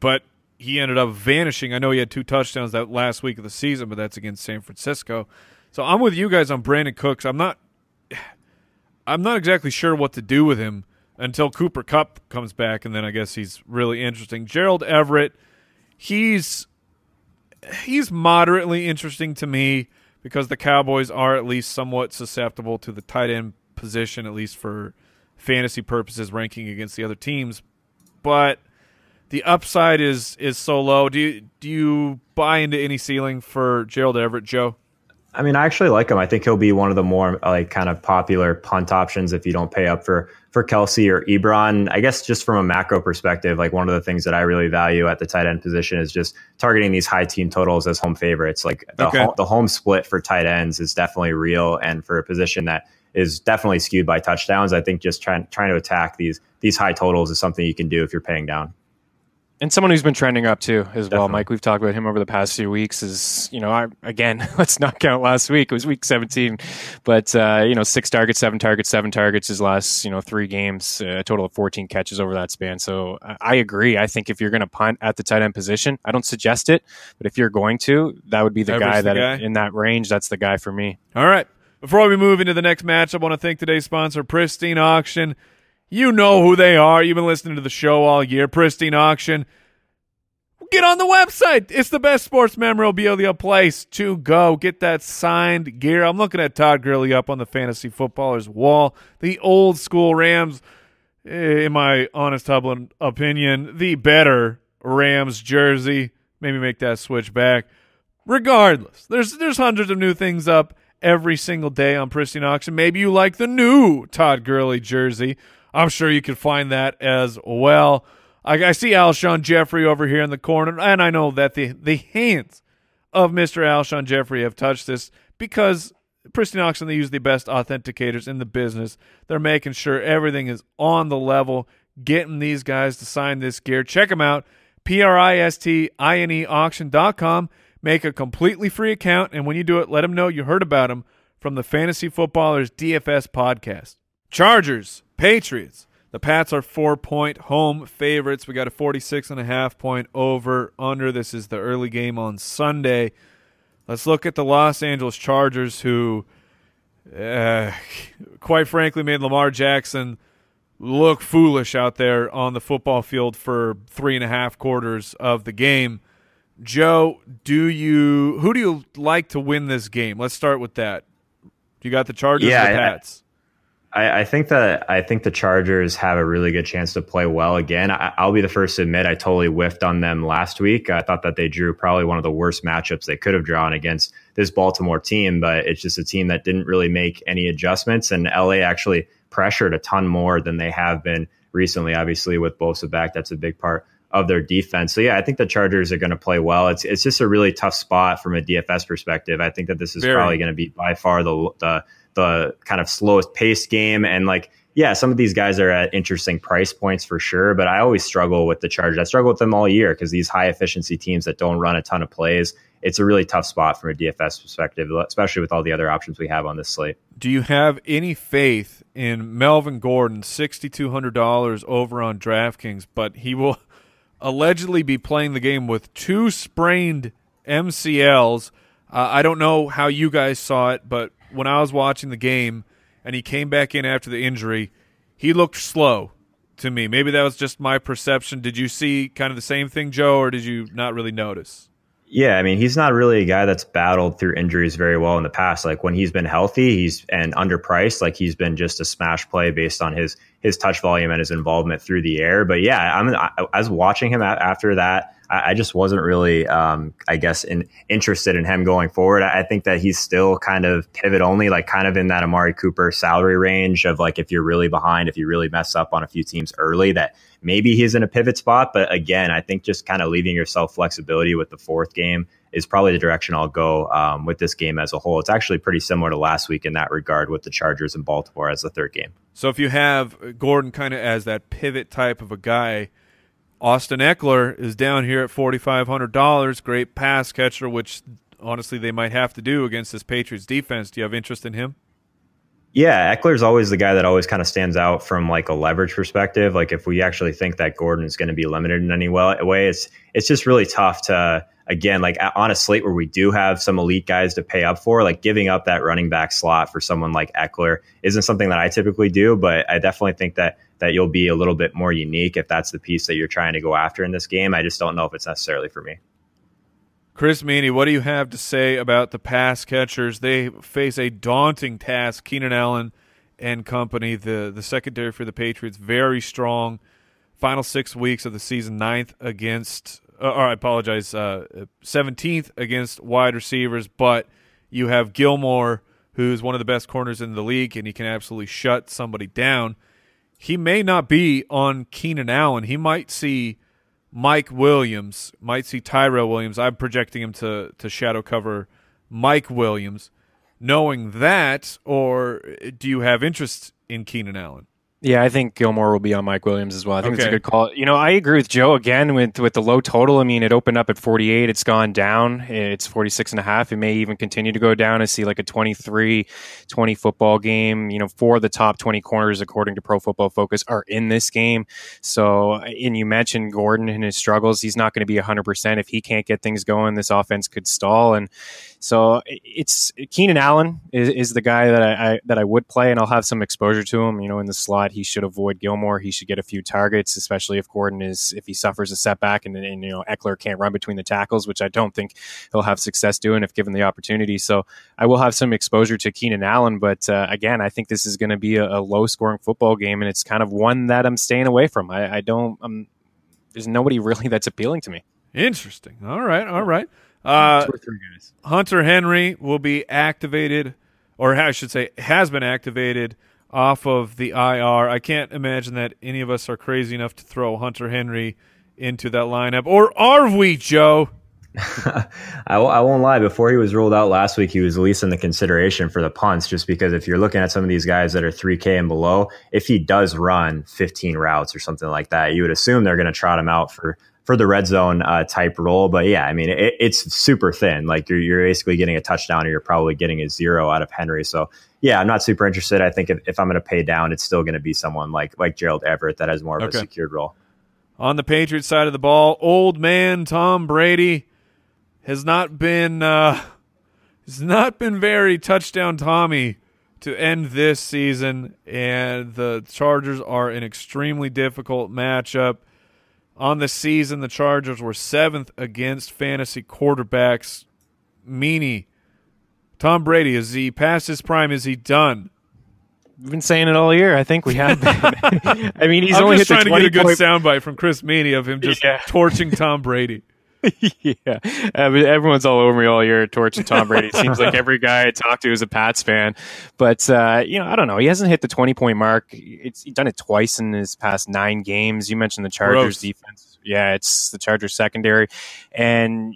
but he ended up vanishing. I know he had two touchdowns that last week of the season, but that's against San Francisco. So I'm with you guys on Brandin Cooks. I'm not I'm not exactly sure what to do with him until Cooper Kupp comes back, and then I guess he's really interesting. Gerald Everett, he's he's moderately interesting to me because the Cowboys are at least somewhat susceptible to the tight end position, at least for fantasy purposes, ranking against the other teams. But the upside is is so low. Do you do you buy into any ceiling for Gerald Everett, Joe? I mean, I actually like him. I think he'll be one of the more like kind of popular punt options if you don't pay up for for Kelce or Ebron. I guess just from a macro perspective, like one of the things that I really value at the tight end position is just targeting these high team totals as home favorites. Like the okay. home, the home split for tight ends is definitely real, and for a position that is definitely skewed by touchdowns, I think just trying trying to attack these these high totals is something you can do if you're paying down and someone who's been trending up too as Definitely. well mike. We've talked about him over the past few weeks is you know I, again let's not count last week. It was week 17 but uh, you know six targets seven targets seven targets his last you know three games uh, a total of 14 catches over that span. So i, I agree. I think if you're going to punt at the tight end position i don't suggest it but if you're going to that would be the guy the that guy. in that range that's the guy for me. All right. Before we move into the next match i want to thank today's sponsor pristine auction you know who they are. You've been listening to the show all year. Pristine Auction. Get on the website. It's the best sports memorabilia place to go. Get that signed gear. I'm looking at Todd Gurley up on the fantasy footballers wall. The old school Rams, eh, in my honest humble opinion, the better Rams jersey. Maybe make that switch back. Regardless, there's there's hundreds of new things up every single day on Pristine Auction. Maybe you like the new Todd Gurley jersey. I'm sure you can find that as well. I, I see Alshon Jeffery over here in the corner, and I know that the, the hands of Mr. Alshon Jeffery have touched this because Pristine Auction, they use the best authenticators in the business. They're making sure everything is on the level, getting these guys to sign this gear. Check them out, P-R-I-S-T-I-N-E auction.com. Make a completely free account, and when you do it, let them know you heard about them from the Fantasy Footballers DFS podcast. Chargers Patriots. The Pats are four point home favorites. We got a 46 and a half point over under. This is the early game on Sunday. Let's look at the Los Angeles Chargers, who, uh, quite frankly, made Lamar Jackson look foolish out there on the football field for three and a half quarters of the game. Joe, do you who do you like to win this game? Let's start with that. You got the Chargers yeah, or the Pats? I, I, think that I think the Chargers have a really good chance to play well again. I, will be the first to admit I totally whiffed on them last week. I thought that they drew probably one of the worst matchups they could have drawn against this Baltimore team, but it's just a team that didn't really make any adjustments, and LA actually pressured a ton more than they have been recently. Obviously, with Bosa back, that's a big part of their defense. So yeah, I think the Chargers are going to play well. It's it's just a really tough spot from a DFS perspective. I think that this is Very. probably going to be by far the the the kind of slowest paced game. And like, yeah, some of these guys are at interesting price points for sure, but I always struggle with the Chargers. I struggle with them all year because these high efficiency teams that don't run a ton of plays, it's a really tough spot from a DFS perspective, especially with all the other options we have on this slate. Do you have any faith in Melvin Gordon, $6,200 over on DraftKings, but he will allegedly be playing the game with two sprained MCLs? Uh, I don't know how you guys saw it, but when I was watching the game and he came back in after the injury, he looked slow to me. Maybe that was just my perception. Did you see kind of the same thing, Joe, or did you not really notice? Yeah, I mean, he's not really a guy that's battled through injuries very well in the past. Like when he's been healthy, he's and underpriced, like he's been just a smash play based on his his touch volume and his involvement through the air. But yeah, I'm I, I was watching him after that. I, I just wasn't really, um, I guess, in, interested in him going forward. I, I think that he's still kind of pivot only, like kind of in that Amari Cooper salary range of like if you're really behind, if you really mess up on a few teams early, that maybe he's in a pivot spot. But again, I think just kind of leaving yourself flexibility with the fourth game is probably the direction I'll go um, with this game as a whole. It's actually pretty similar to last week in that regard with the Chargers and Baltimore as the third game. So if you have Gordon kind of as that pivot type of a guy, Austin Ekeler is down here at forty five hundred dollars. Great pass catcher, which honestly they might have to do against this Patriots defense. Do you have interest in him? Yeah, Ekeler's always the guy that always kind of stands out from like a leverage perspective. Like if we actually think that Gordon is going to be limited in any way, it's it's just really tough to again like on a slate where we do have some elite guys to pay up for. Like giving up that running back slot for someone like Ekeler isn't something that I typically do, but I definitely think that that you'll be a little bit more unique if that's the piece that you're trying to go after in this game. I just don't know if it's necessarily for me. Chris Meaney, what do you have to say about the pass catchers? They face a daunting task. Keenan Allen and company, the the secondary for the Patriots, very strong. Final six weeks of the season, ninth against. Uh, or I apologize, uh, seventeenth uh, against wide receivers, but you have Gilmore, who's one of the best corners in the league, and he can absolutely shut somebody down. He may not be on Keenan Allen. He might see Mike Williams, might see Tyrell Williams. I'm projecting him to to shadow cover Mike Williams. Knowing that, or do you have interest in Keenan Allen? Yeah, I think Gilmore will be on Mike Williams as well. I think okay. it's a good call. You know, I agree with Joe again with with the low total. I mean, it opened up at 48, it's gone down. It's 46 and a half. It may even continue to go down. I see like a 23 20 football game. You know, four of the top 20 corners according to Pro Football Focus are in this game. So, and you mentioned Gordon and his struggles. He's not going to be 100% if he can't get things going. This offense could stall and so it's Keenan Allen is, is the guy that I, I, that I would play, and I'll have some exposure to him. You know, in the slot, he should avoid Gilmore. He should get a few targets, especially if Gordon is if he suffers a setback and, and you know Ekeler can't run between the tackles, which I don't think he'll have success doing if given the opportunity. So I will have some exposure to Keenan Allen, but uh, again, I think this is going to be a, a low scoring football game, and it's kind of one that I'm staying away from. I, I don't. I'm, there's nobody really that's appealing to me. Interesting. All right. All right. Uh, Two or three guys. Hunter Henry will be activated, or I should say, has been activated off of the IR. I can't imagine that any of us are crazy enough to throw Hunter Henry into that lineup, or are we, Joe? I, I won't lie. Before he was ruled out last week, he was at least in the consideration for the punts, just because if you're looking at some of these guys that are 3K and below, if he does run 15 routes or something like that, you would assume they're going to trot him out for for the red zone uh, type role. But yeah, I mean, it, it's super thin. Like you're, you're basically getting a touchdown or you're probably getting a zero out of Henry. So yeah, I'm not super interested. I think if, if I'm going to pay down, it's still going to be someone like, like Gerald Everett that has more of okay. a secured role. On the Patriots side of the ball, old man Tom Brady has not been, uh, has not been very touchdown Tommy to end this season, and the Chargers are an extremely difficult matchup. On the season, the Chargers were seventh against fantasy quarterbacks. Meaney, Tom Brady, is he past his prime? Is he done? We've been saying it all year. I think we have been. I mean, he's I'm only just hit trying to get a good point... soundbite from Chris Meaney of him just yeah. torching Tom Brady. yeah, I mean, everyone's all over me all year torching Tom Brady. It seems like every guy I talk to is a Pats fan, but uh, you know, I don't know. He hasn't hit the twenty point mark. It's he's done it twice in his past nine games. You mentioned the Chargers Gross. defense. Yeah, it's the Chargers secondary, and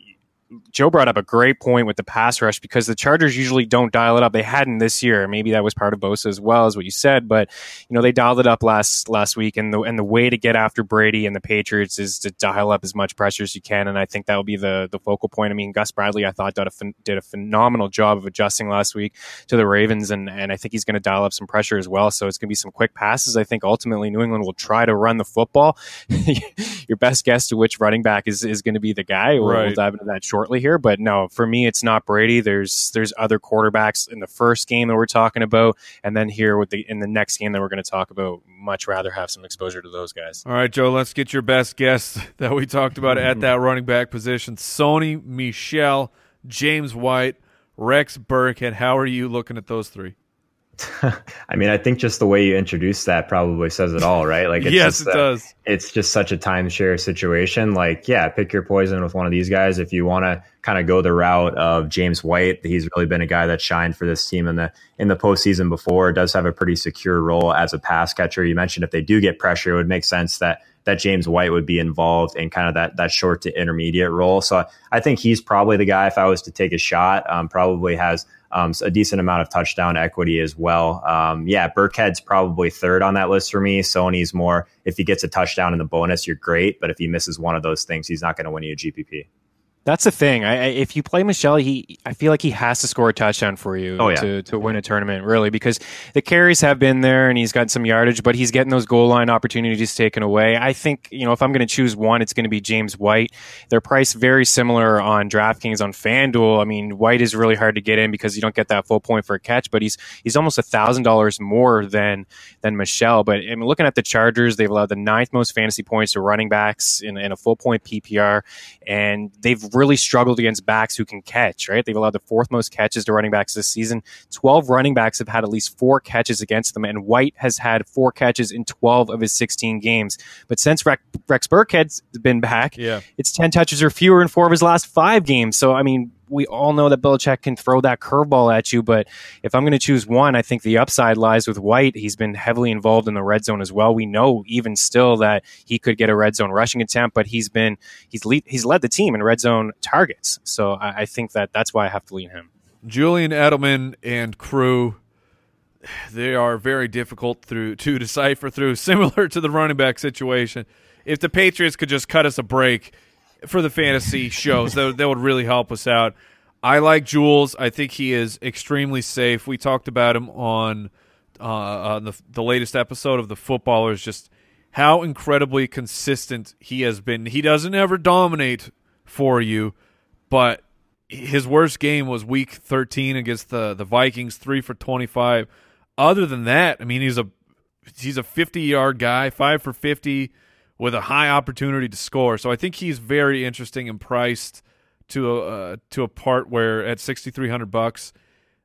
Joe brought up a great point with the pass rush because the Chargers usually don't dial it up. They hadn't this year. Maybe that was part of Bosa as well as what you said, but you know they dialed it up last last week, and the and the way to get after Brady and the Patriots is to dial up as much pressure as you can, and I think that will be the the focal point. I mean, Gus Bradley, I thought did a did a phenomenal job of adjusting last week to the Ravens, and and I think he's going to dial up some pressure as well. So it's going to be some quick passes. I think ultimately New England will try to run the football. Your best guess to which running back is is going to be the guy. We'll, right. we'll dive into that short shortly here. But no, for me, it's not Brady. There's there's other quarterbacks in the first game that we're talking about, and then here with the in the next game that we're going to talk about. Much rather have some exposure to those guys. All right, Joe. Let's get your best guess that we talked about at mm-hmm. that running back position: Sony Michel, James White, Rex Burkhead. How are you looking at those three? I mean, I think just the way you introduced that probably says it all, right? Like, it's yes, it a, does. It's just such a timeshare situation. Like, yeah, pick your poison with one of these guys. If you want to kind of go the route of James White, he's really been a guy that shined for this team in the in the postseason before. Does have a pretty secure role as a pass catcher. You mentioned if they do get pressure, it would make sense that that James White would be involved in kind of that that short to intermediate role. So I think he's probably the guy. If I was to take a shot, um, probably has um, a decent amount of touchdown equity as well. Um, yeah, Burkhead's probably third on that list for me. Sony's more if he gets a touchdown in the bonus, you're great. But if he misses one of those things, he's not going to win you a GPP. That's the thing. I, if you play Michel, he I feel like he has to score a touchdown for you oh, yeah. to, to win a tournament, really, because the carries have been there and he's got some yardage, but he's getting those goal line opportunities taken away. I think, you know, if I'm going to choose one, it's going to be James White. They're priced very similar on DraftKings on FanDuel. I mean, White is really hard to get in because you don't get that full point for a catch, but he's he's almost a thousand dollars more than than Michel. But I mean, looking at the Chargers, they've allowed the ninth most fantasy points to running backs in, in a full point PPR, and they've really struggled against backs who can catch, right? They've allowed the fourth most catches to running backs this season. 12 running backs have had at least four catches against them, and White has had four catches in 12 of his 16 games. But since Rex, Rex Burkhead's been back, yeah. it's 10 touches or fewer in four of his last five games. So, I mean, we all know that Belichick can throw that curveball at you, but if I'm going to choose one, I think the upside lies with White. He's been heavily involved in the red zone as well. We know even still that he could get a red zone rushing attempt, but he's been he's lead, he's led the team in red zone targets. So I, I think that that's why I have to lean him. Julian Edelman and crew they are very difficult through to decipher through, similar to the running back situation. If the Patriots could just cut us a break for the fantasy shows. that, that would really help us out. I like Jules. I think he is extremely safe. We talked about him on, uh, on the, the latest episode of the Footballers, just how incredibly consistent he has been. He doesn't ever dominate for you, but his worst game was week 13 against the, the Vikings, 3 for 25. Other than that, I mean, he's a he's a 50 yard guy, 5 for 50 with a high opportunity to score. So I think he's very interesting and priced to a uh, to a part where at sixty three hundred bucks,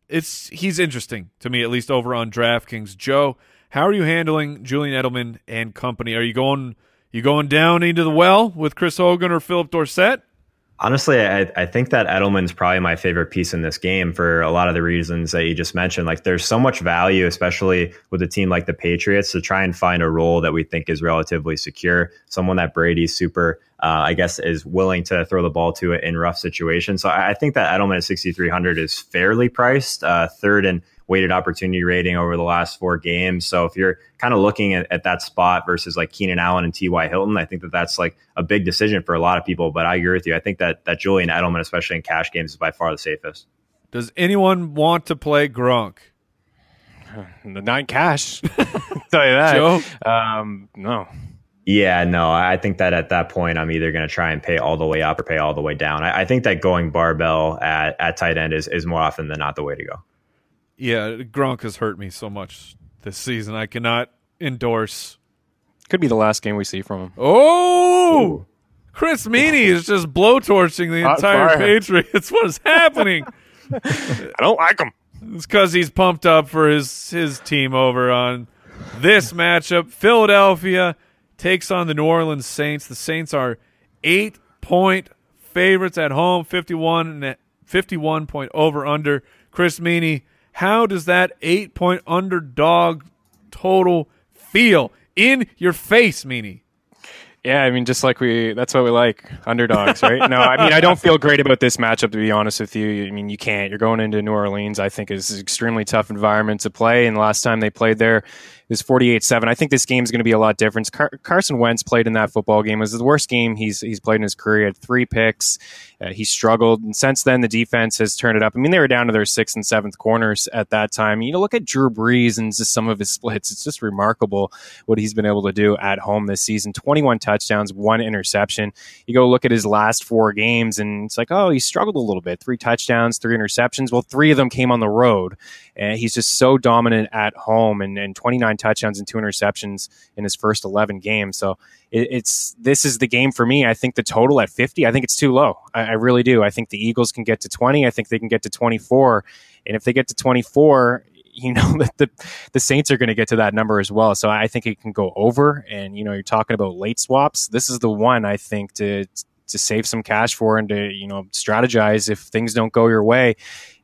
it's he's interesting to me at least over on DraftKings. Joe, how are you handling Julian Edelman and company? Are you going you going down into the well with Chris Hogan or Philip Dorsett? Honestly, I, I think that Edelman's probably my favorite piece in this game for a lot of the reasons that you just mentioned. Like, there's so much value, especially with a team like the Patriots, to try and find a role that we think is relatively secure, someone that Brady's super, uh, I guess, is willing to throw the ball to it in rough situations. So I, I think that Edelman at 6,300 is fairly priced, uh, third and weighted opportunity rating over the last four games. So if you're kind of looking at, at that spot versus like Keenan Allen and T.Y. Hilton, I think that that's like a big decision for a lot of people. But I agree with you. I think that that Julian Edelman, especially in cash games, is by far the safest. Does anyone want to play Gronk? Not cash. tell you that. Joe? Um, no. Yeah, no, I think that at that point, I'm either going to try and pay all the way up or pay all the way down. I, I, think that going barbell at, at tight end is, is more often than not the way to go yeah, Gronk has hurt me so much this season. I cannot endorse. Could be the last game we see from him. Oh, Ooh. Chris Meaney is just blowtorching the entire Patriots. What is happening? I don't like him. It's because he's pumped up for his his team over on this matchup. Philadelphia takes on the New Orleans Saints. The Saints are eight point favorites at home, 51, 51 point over under. Chris Meaney how does that eight point underdog total feel in your face, Meaney? Yeah, I mean, just like we, that's what we like, underdogs, right? no, I mean, I don't feel great about this matchup, to be honest with you. I mean, you can't. You're going into New Orleans, I think, is an extremely tough environment to play. And last time they played there, was 48-7. I think this game is going to be a lot different. Car- Carson Wentz played in that football game. It was the worst game he's he's played in his career. He had three picks. Uh, he struggled, and since then the defense has turned it up. I mean, they were down to their sixth and seventh corners at that time. You know, look at Drew Brees and just some of his splits. It's just remarkable what he's been able to do at home this season. 21 touchdowns, one interception. You go look at his last four games, and it's like, oh, he struggled a little bit. Three touchdowns, three interceptions. Well, three of them came on the road, and he's just so dominant at home, and, and 29 touchdowns and two interceptions in his first 11 games. So it, it's this is the game for me. I think the total at 50, I think it's too low. I, I really do. I think the Eagles can get to 20. I think they can get to 24. And if they get to 24, you know that the the Saints are going to get to that number as well. So I think it can go over. And you know, you're talking about late swaps. This is the one I think to to save some cash for and to you know strategize if things don't go your way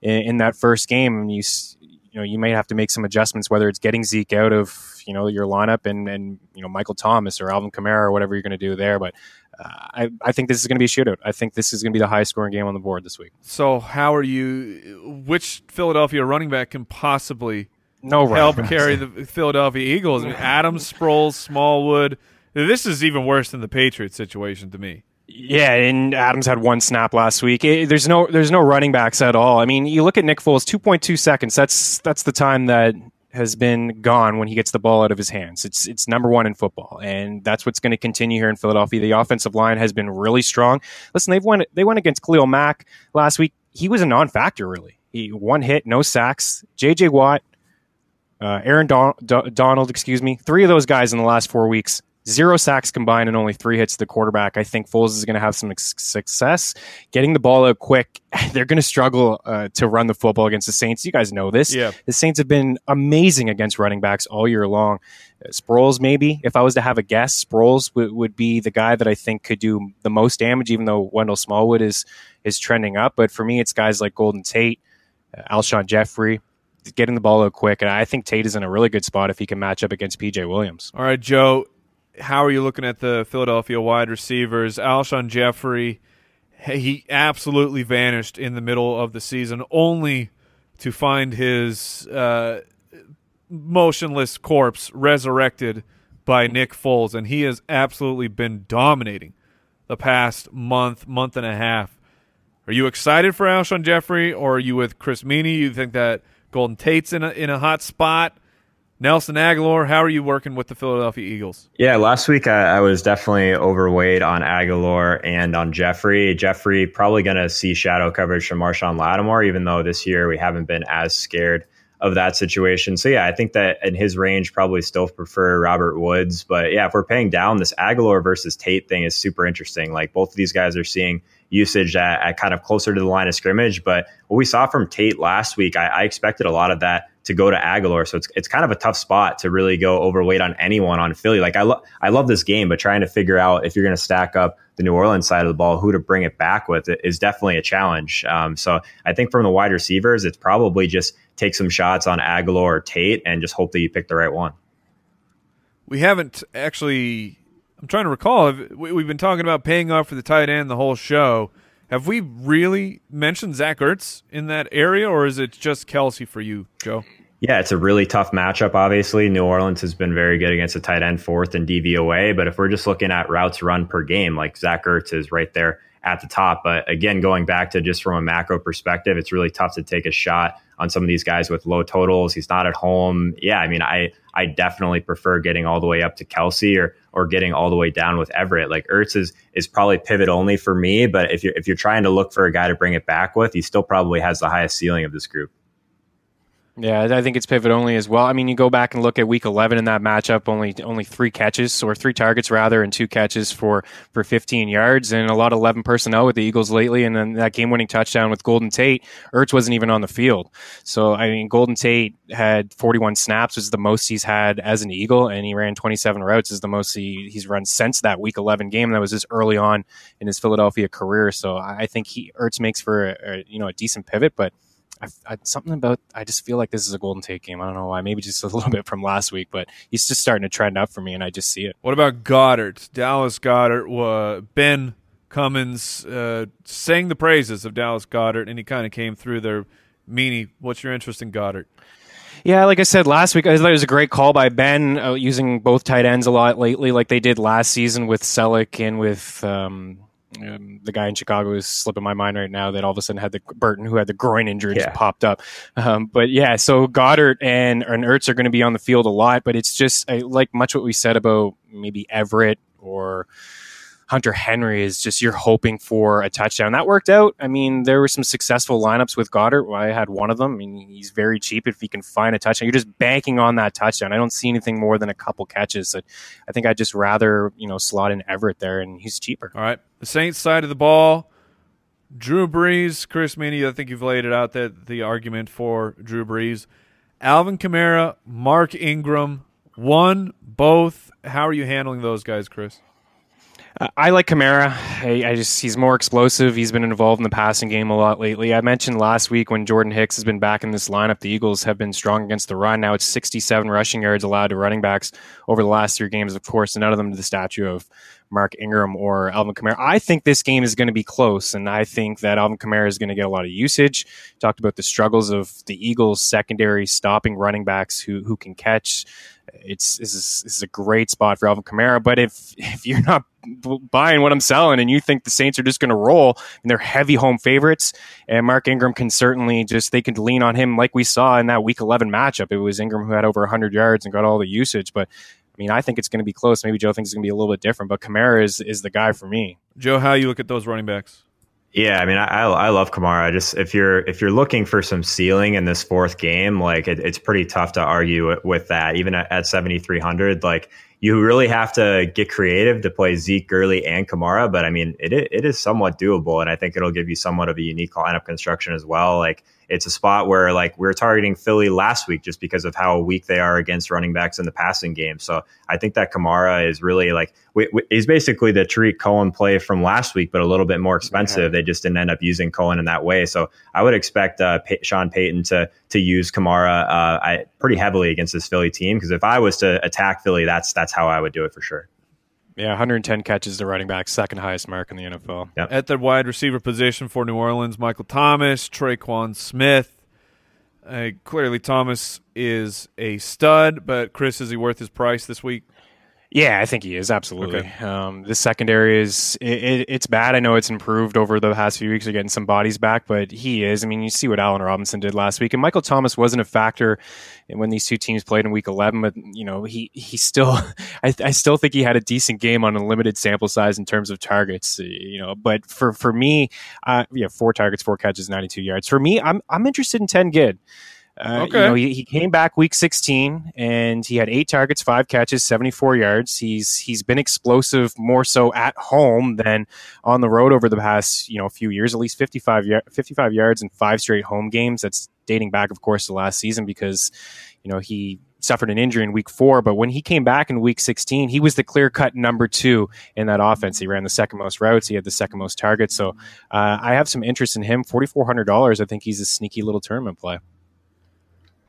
in, in that first game. And you you know you may have to make some adjustments, whether it's getting Zeke out of you know your lineup and and you know Michael Thomas or Alvin Kamara or whatever you're going to do there. But uh, I I think this is going to be a shootout. I think this is going to be the highest scoring game on the board this week. So how are you? Which Philadelphia running back can possibly no help carry the Philadelphia Eagles? I mean, Adams, Sproles, Smallwood. This is even worse than the Patriots situation to me. Yeah, and Adams had one snap last week. It, there's no there's no running backs at all. I mean, you look at Nick Foles, 2.2 seconds. That's that's the time that has been gone when he gets the ball out of his hands. It's it's number one in football, and that's what's going to continue here in Philadelphia. The offensive line has been really strong. Listen, they've won they went against Khalil Mack last week. He was a non-factor really. He one hit, no sacks. J.J. Watt, uh, Aaron Don- Donald, excuse me, three of those guys in the last four weeks zero sacks combined and only three hits to the quarterback. I think Foles is going to have some success getting the ball out quick. They're going to struggle uh, to run the football against the Saints. You guys know this. Yeah. The Saints have been amazing against running backs all year long. Uh, Sproles, maybe, if I was to have a guess, Sproles w- would be the guy that I think could do the most damage, even though Wendell Smallwood is is trending up. But for me, it's guys like Golden Tate, uh, Alshon Jeffery, getting the ball out quick. And I think Tate is in a really good spot if he can match up against PJ Williams. All right, Joe how are you looking at the Philadelphia wide receivers? Alshon Jeffery, he absolutely vanished in the middle of the season, only to find his uh, motionless corpse resurrected by Nick Foles, and he has absolutely been dominating the past month, month and a half. Are you excited for Alshon Jeffery, or are you with Chris Meaney? You think that Golden Tate's in a in a hot spot? Nelson Agholor, how are you working with the Philadelphia Eagles? Yeah, last week I, I was definitely overweight on Agholor and on Jeffery. Jeffery probably going to see shadow coverage from Marshon Lattimore, even though this year we haven't been as scared of that situation. So yeah, I think that in his range, probably still prefer Robert Woods. But yeah, if we're paying down, this Aguilar versus Tate thing is super interesting. Like both of these guys are seeing usage at, at, kind of closer to the line of scrimmage. But what we saw from Tate last week, I, I expected a lot of that to go to Agholor. So it's it's kind of a tough spot to really go overweight on anyone on Philly. Like I love I love this game, but trying to figure out if you're going to stack up the New Orleans side of the ball, who to bring it back with is definitely a challenge. Um, so I think from the wide receivers, it's probably just take some shots on Agholor or Tate and just hope that you pick the right one. We haven't actually. I'm trying to recall. We've been talking about paying off for the tight end the whole show. Have we really mentioned Zach Ertz in that area, or is it just Kelce for you, Joe? Yeah, it's a really tough matchup. Obviously, New Orleans has been very good against a tight end fourth and DVOA. But if we're just looking at routes run per game, like Zach Ertz is right there at the top. But again, going back to just from a macro perspective, it's really tough to take a shot on some of these guys with low totals. He's not at home. Yeah, I mean, I I definitely prefer getting all the way up to Kelce or or getting all the way down with Everett. Like Ertz is is probably pivot only for me. But if you're if you're trying to look for a guy to bring it back with, he still probably has the highest ceiling of this group. Yeah, I think it's pivot only as well. I mean, you go back and look at week 11 in that matchup, only only three catches or three targets rather, and two catches for for 15 yards, and a lot of 11 personnel with the Eagles lately, and then that game winning touchdown with Golden Tate. Ertz wasn't even on the field, so I mean, Golden Tate had 41 snaps, which is the most he's had as an Eagle, and he ran 27 routes, is the most he, he's run since that week 11 game. That was just early on in his Philadelphia career, so I think he Ertz makes for a, a you know a decent pivot, but I, I, something about I just feel like this is a Golden Tate game. I don't know why. Maybe just a little bit from last week, but he's just starting to trend up for me, and I just see it. What about Goedert? Dallas Goedert. Uh, ben Cummins uh, sang the praises of Dallas Goedert, and he kind of came through there. Meaney, what's your interest in Goedert? Yeah, like I said last week, I thought it was a great call by Ben uh, using both tight ends a lot lately, like they did last season with Celek and with um, um, the guy in Chicago is slipping my mind right now that all of a sudden had the Burton who had the groin injury yeah. just popped up. Um, but yeah, so Goedert and, and Ertz are going to be on the field a lot, but it's just I, like much what we said about maybe Everett or Hunter Henry is just you're hoping for a touchdown. That worked out. I mean, there were some successful lineups with Goedert. I had one of them. I mean, he's very cheap if he can find a touchdown. You're just banking on that touchdown. I don't see anything more than a couple catches. So I think I'd just rather, you know, slot in Everett there, and he's cheaper. All right. The Saints side of the ball. Drew Brees, Chris Meaney, I think you've laid it out that the argument for Drew Brees. Alvin Kamara, Mark Ingram, one, both. How are you handling those guys, Chris? I like Kamara. I, I, just he's more explosive. He's been involved in the passing game a lot lately. I mentioned last week when Jordan Hicks has been back in this lineup, the Eagles have been strong against the run. Now it's 67 rushing yards allowed to running backs over the last three games. Of course, none of them to the statue of Mark Ingram or Alvin Kamara. I think this game is going to be close, and I think that Alvin Kamara is going to get a lot of usage. Talked about the struggles of the Eagles secondary stopping running backs who who can catch it's this is, this is a great spot for Alvin Kamara. But if if you're not buying what I'm selling and you think the Saints are just going to roll and they're heavy home favorites, and Mark Ingram can certainly just they can lean on him like we saw in that Week 11 matchup. It was Ingram who had over 100 yards and got all the usage, but. I mean, I think it's going to be close. Maybe Joe thinks it's going to be a little bit different, but Kamara is is the guy for me. Joe, how you look at those running backs? Yeah, I mean, I I love Kamara. I Just if you're if you're looking for some ceiling in this fourth game, like it, it's pretty tough to argue with that. Even at, at 7,300, like you really have to get creative to play Zeke, Gurley, and Kamara. But I mean, it it is somewhat doable, and I think it'll give you somewhat of a unique lineup construction as well. Like it's a spot where like we are targeting Philly last week just because of how weak they are against running backs in the passing game. So I think that Kamara is really like he's basically the Tarik Cohen play from last week, but a little bit more expensive. They just didn't end up using Cohen in that way. So I would expect uh, Sean Payton to to use Kamara uh, I, pretty heavily against this Philly team because if I was to attack Philly, that's that's how I would do it for sure. Yeah, 110 catches to running back, second highest mark in the NFL. Yep. At the wide receiver position for New Orleans, Michael Thomas, Tre'Quan Smith. Uh, clearly, Thomas is a stud, but Chris, is he worth his price this week? Yeah, I think he is absolutely. Okay. Um, the secondary is it, it, it's bad. I know it's improved over the past few weeks. They're getting some bodies back, but he is. I mean, you see what Allen Robinson did last week, and Michael Thomas wasn't a factor when these two teams played in Week 11. But you know, he he still, I, I still think he had a decent game on a limited sample size in terms of targets. You know, but for for me, uh, yeah, four targets, four catches, 92 yards. For me, I'm I'm interested in Ted Ginn. Uh, okay. You know, he, he came back week 16 and he had eight targets, five catches, 74 yards. He's he's been explosive more so at home than on the road over the past you know few years. At least 55 55 yards in five straight home games. That's dating back, of course, to last season because you know he suffered an injury in week four, but when he came back in week 16, he was the clear cut number two in that offense. He ran the second most routes, he had the second most targets. So uh, I have some interest in him. $4,400. I think he's a sneaky little tournament play.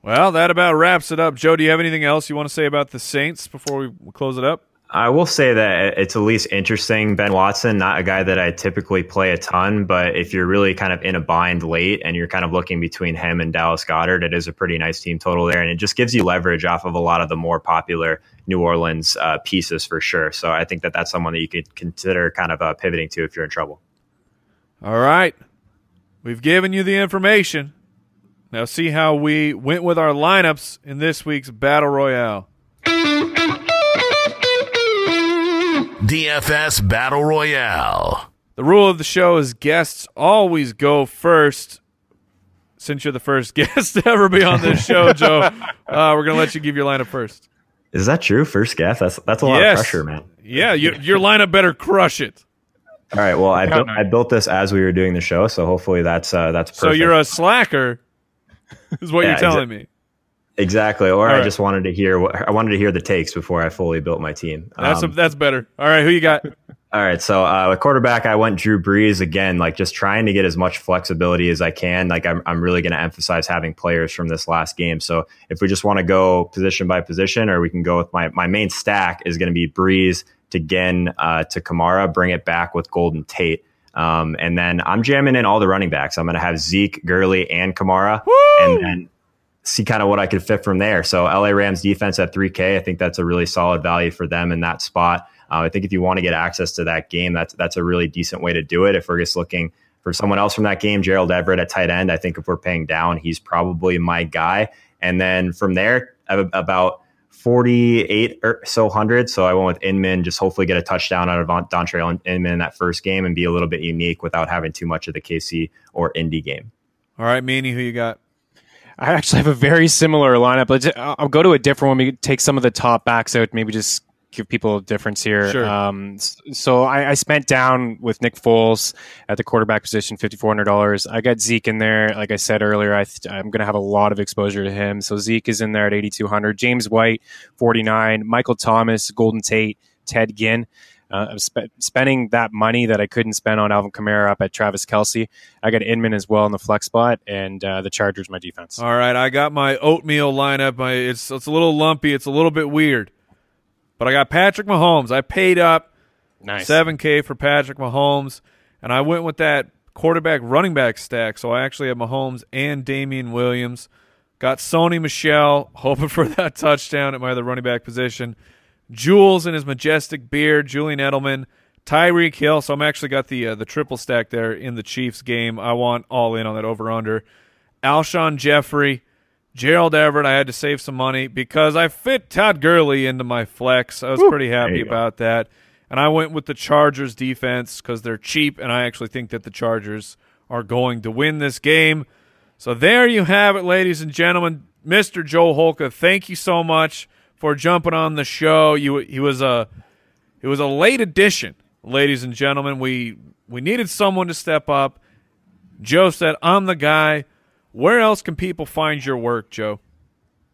Well, that about wraps it up. Joe, do you have anything else you want to say about the Saints before we close it up? I will say that it's at least interesting. Ben Watson, not a guy that I typically play a ton, but if you're really kind of in a bind late and you're kind of looking between him and Dallas Goedert, it is a pretty nice team total there. And it just gives you leverage off of a lot of the more popular New Orleans uh, pieces for sure. So I think that that's someone that you could consider kind of uh, pivoting to if you're in trouble. All right. We've given you the information. Now, see how we went with our lineups in this week's Battle Royale. DFS Battle Royale. The rule of the show is guests always go first. Since you're the first guest to ever be on this show, Joe, uh, we're going to let you give your lineup first. Is that true? First guest? That's that's a lot yes. of pressure, man. Yeah, you, your lineup better crush it. All right. Well, I built I built this as we were doing the show, so hopefully that's uh, that's perfect. So you're a slacker is what yeah, you're telling exa- me. Exactly. Or All I just wanted to hear what I wanted to hear the takes before I fully built my team. That's um, a, that's better. All right, who you got? All right, so uh, quarterback, I went Drew Brees again, like just trying to get as much flexibility as I can. Like I'm, I'm really going to emphasize having players from this last game. So if we just want to go position by position, or we can go with my my main stack is going to be Brees to Ginn uh, to Kamara, bring it back with Golden Tate. Um, and then I'm jamming in all the running backs. I'm going to have Zeke, Gurley, and Kamara. Woo! And then see kind of what I could fit from there. So LA Rams defense at 3K, I think that's a really solid value for them in that spot. Uh, I think if you want to get access to that game, that's that's a really decent way to do it. If we're just looking for someone else from that game, Gerald Everett at tight end, I think if we're paying down, he's probably my guy. And then from there, about 48 or so hundred. So I went with Inman, just hopefully get a touchdown out of Dontrelle Inman in that first game and be a little bit unique without having too much of the KC or Indy game. All right, Meaney, who you got? I actually have a very similar lineup. But I'll go to a different one. We take some of the top backs out, maybe just give people a difference here. Sure. Um, so I, I, spent down with Nick Foles at the quarterback position, fifty four hundred dollars. I got Zeke in there. Like I said earlier, I am going to have a lot of exposure to him. So Zeke is in there at eighty two hundred. James White, forty nine. Michael Thomas, Golden Tate, Ted Ginn. Uh, I'm sp- spending that money that I couldn't spend on Alvin Kamara up at Travis Kelce. I got Inman as well in the flex spot, and uh, the Chargers my defense. All right, I got my oatmeal lineup. My it's it's a little lumpy. It's a little bit weird. But I got Patrick Mahomes. I paid up nice. 7K for Patrick Mahomes, and I went with that quarterback running back stack. So I actually have Mahomes and Damien Williams. Got Sony Michel, hoping for that touchdown at my other running back position. Jules in his majestic beard, Julian Edelman, Tyreek Hill. So I'm actually got the uh, the triple stack there in the Chiefs game. I want all in on that over under. Alshon Jeffery, Gerald Everett, I had to save some money because I fit Todd Gurley into my flex. I was pretty happy about go. that. And I went with the Chargers defense because they're cheap, and I actually think that the Chargers are going to win this game. So there you have it, ladies and gentlemen. Mr. Joe Holka, thank you so much for jumping on the show. You he was a it was a late addition, ladies and gentlemen. We we needed someone to step up. Joe said, "I'm the guy." Where else can people find your work, Joe?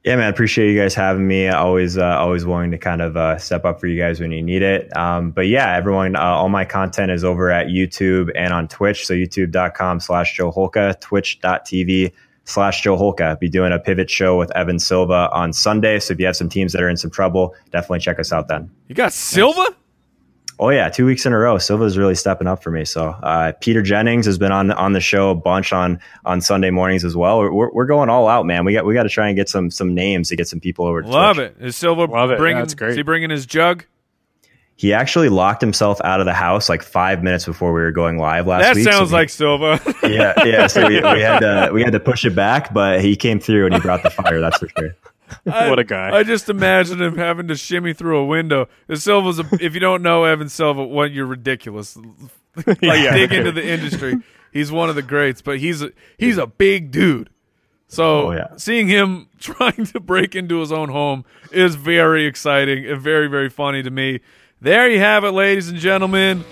Yeah, man, appreciate you guys having me. Always, uh, always willing to kind of uh, step up for you guys when you need it. Um, but yeah, everyone, uh, all my content is over at YouTube and on Twitch. So youtube.com slash Joe Holka, twitch.tv slash Joe Holka. Be doing a pivot show with Evan Silva on Sunday. So if you have some teams that are in some trouble, definitely check us out then. You got Silva? Oh yeah, two weeks in a row. Silva's really stepping up for me. So uh, Peter Jennings has been on on the show a bunch on on Sunday mornings as well. We're, we're going all out, man. We got we got to try and get some some names to get some people over. to Love Twitch. it. Is Silva Love it. bringing? That's great. Is he bringing his jug? He actually locked himself out of the house like five minutes before we were going live last that week. That sounds so like Silva. yeah, yeah. So we, we had to we had to push it back, but he came through and he brought the fire. That's for sure. I, what a guy! I just imagine him having to shimmy through a window. The Silva's, a, if you don't know Evan Silva, what you're ridiculous. like yeah. dig into the industry. He's one of the greats, but he's a, he's a big dude. So oh, yeah. seeing him trying to break into his own home is very exciting and very very funny to me. There you have it, ladies and gentlemen.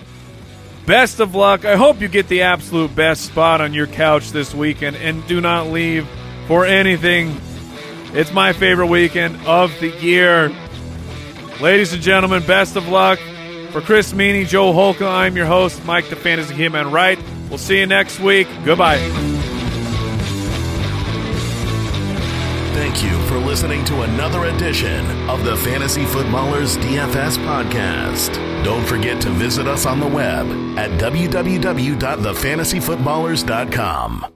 Best of luck. I hope you get the absolute best spot on your couch this weekend and do not leave for anything it's my favorite weekend of the year. Ladies and gentlemen, best of luck. For Chris Meaney, Joe Holka, I'm your host, Mike the Fantasy Hitman Wright. We'll see you next week. Goodbye. Thank you for listening to another edition of the Fantasy Footballers DFS podcast. Don't forget to visit us on the web at www.thefantasyfootballers.com.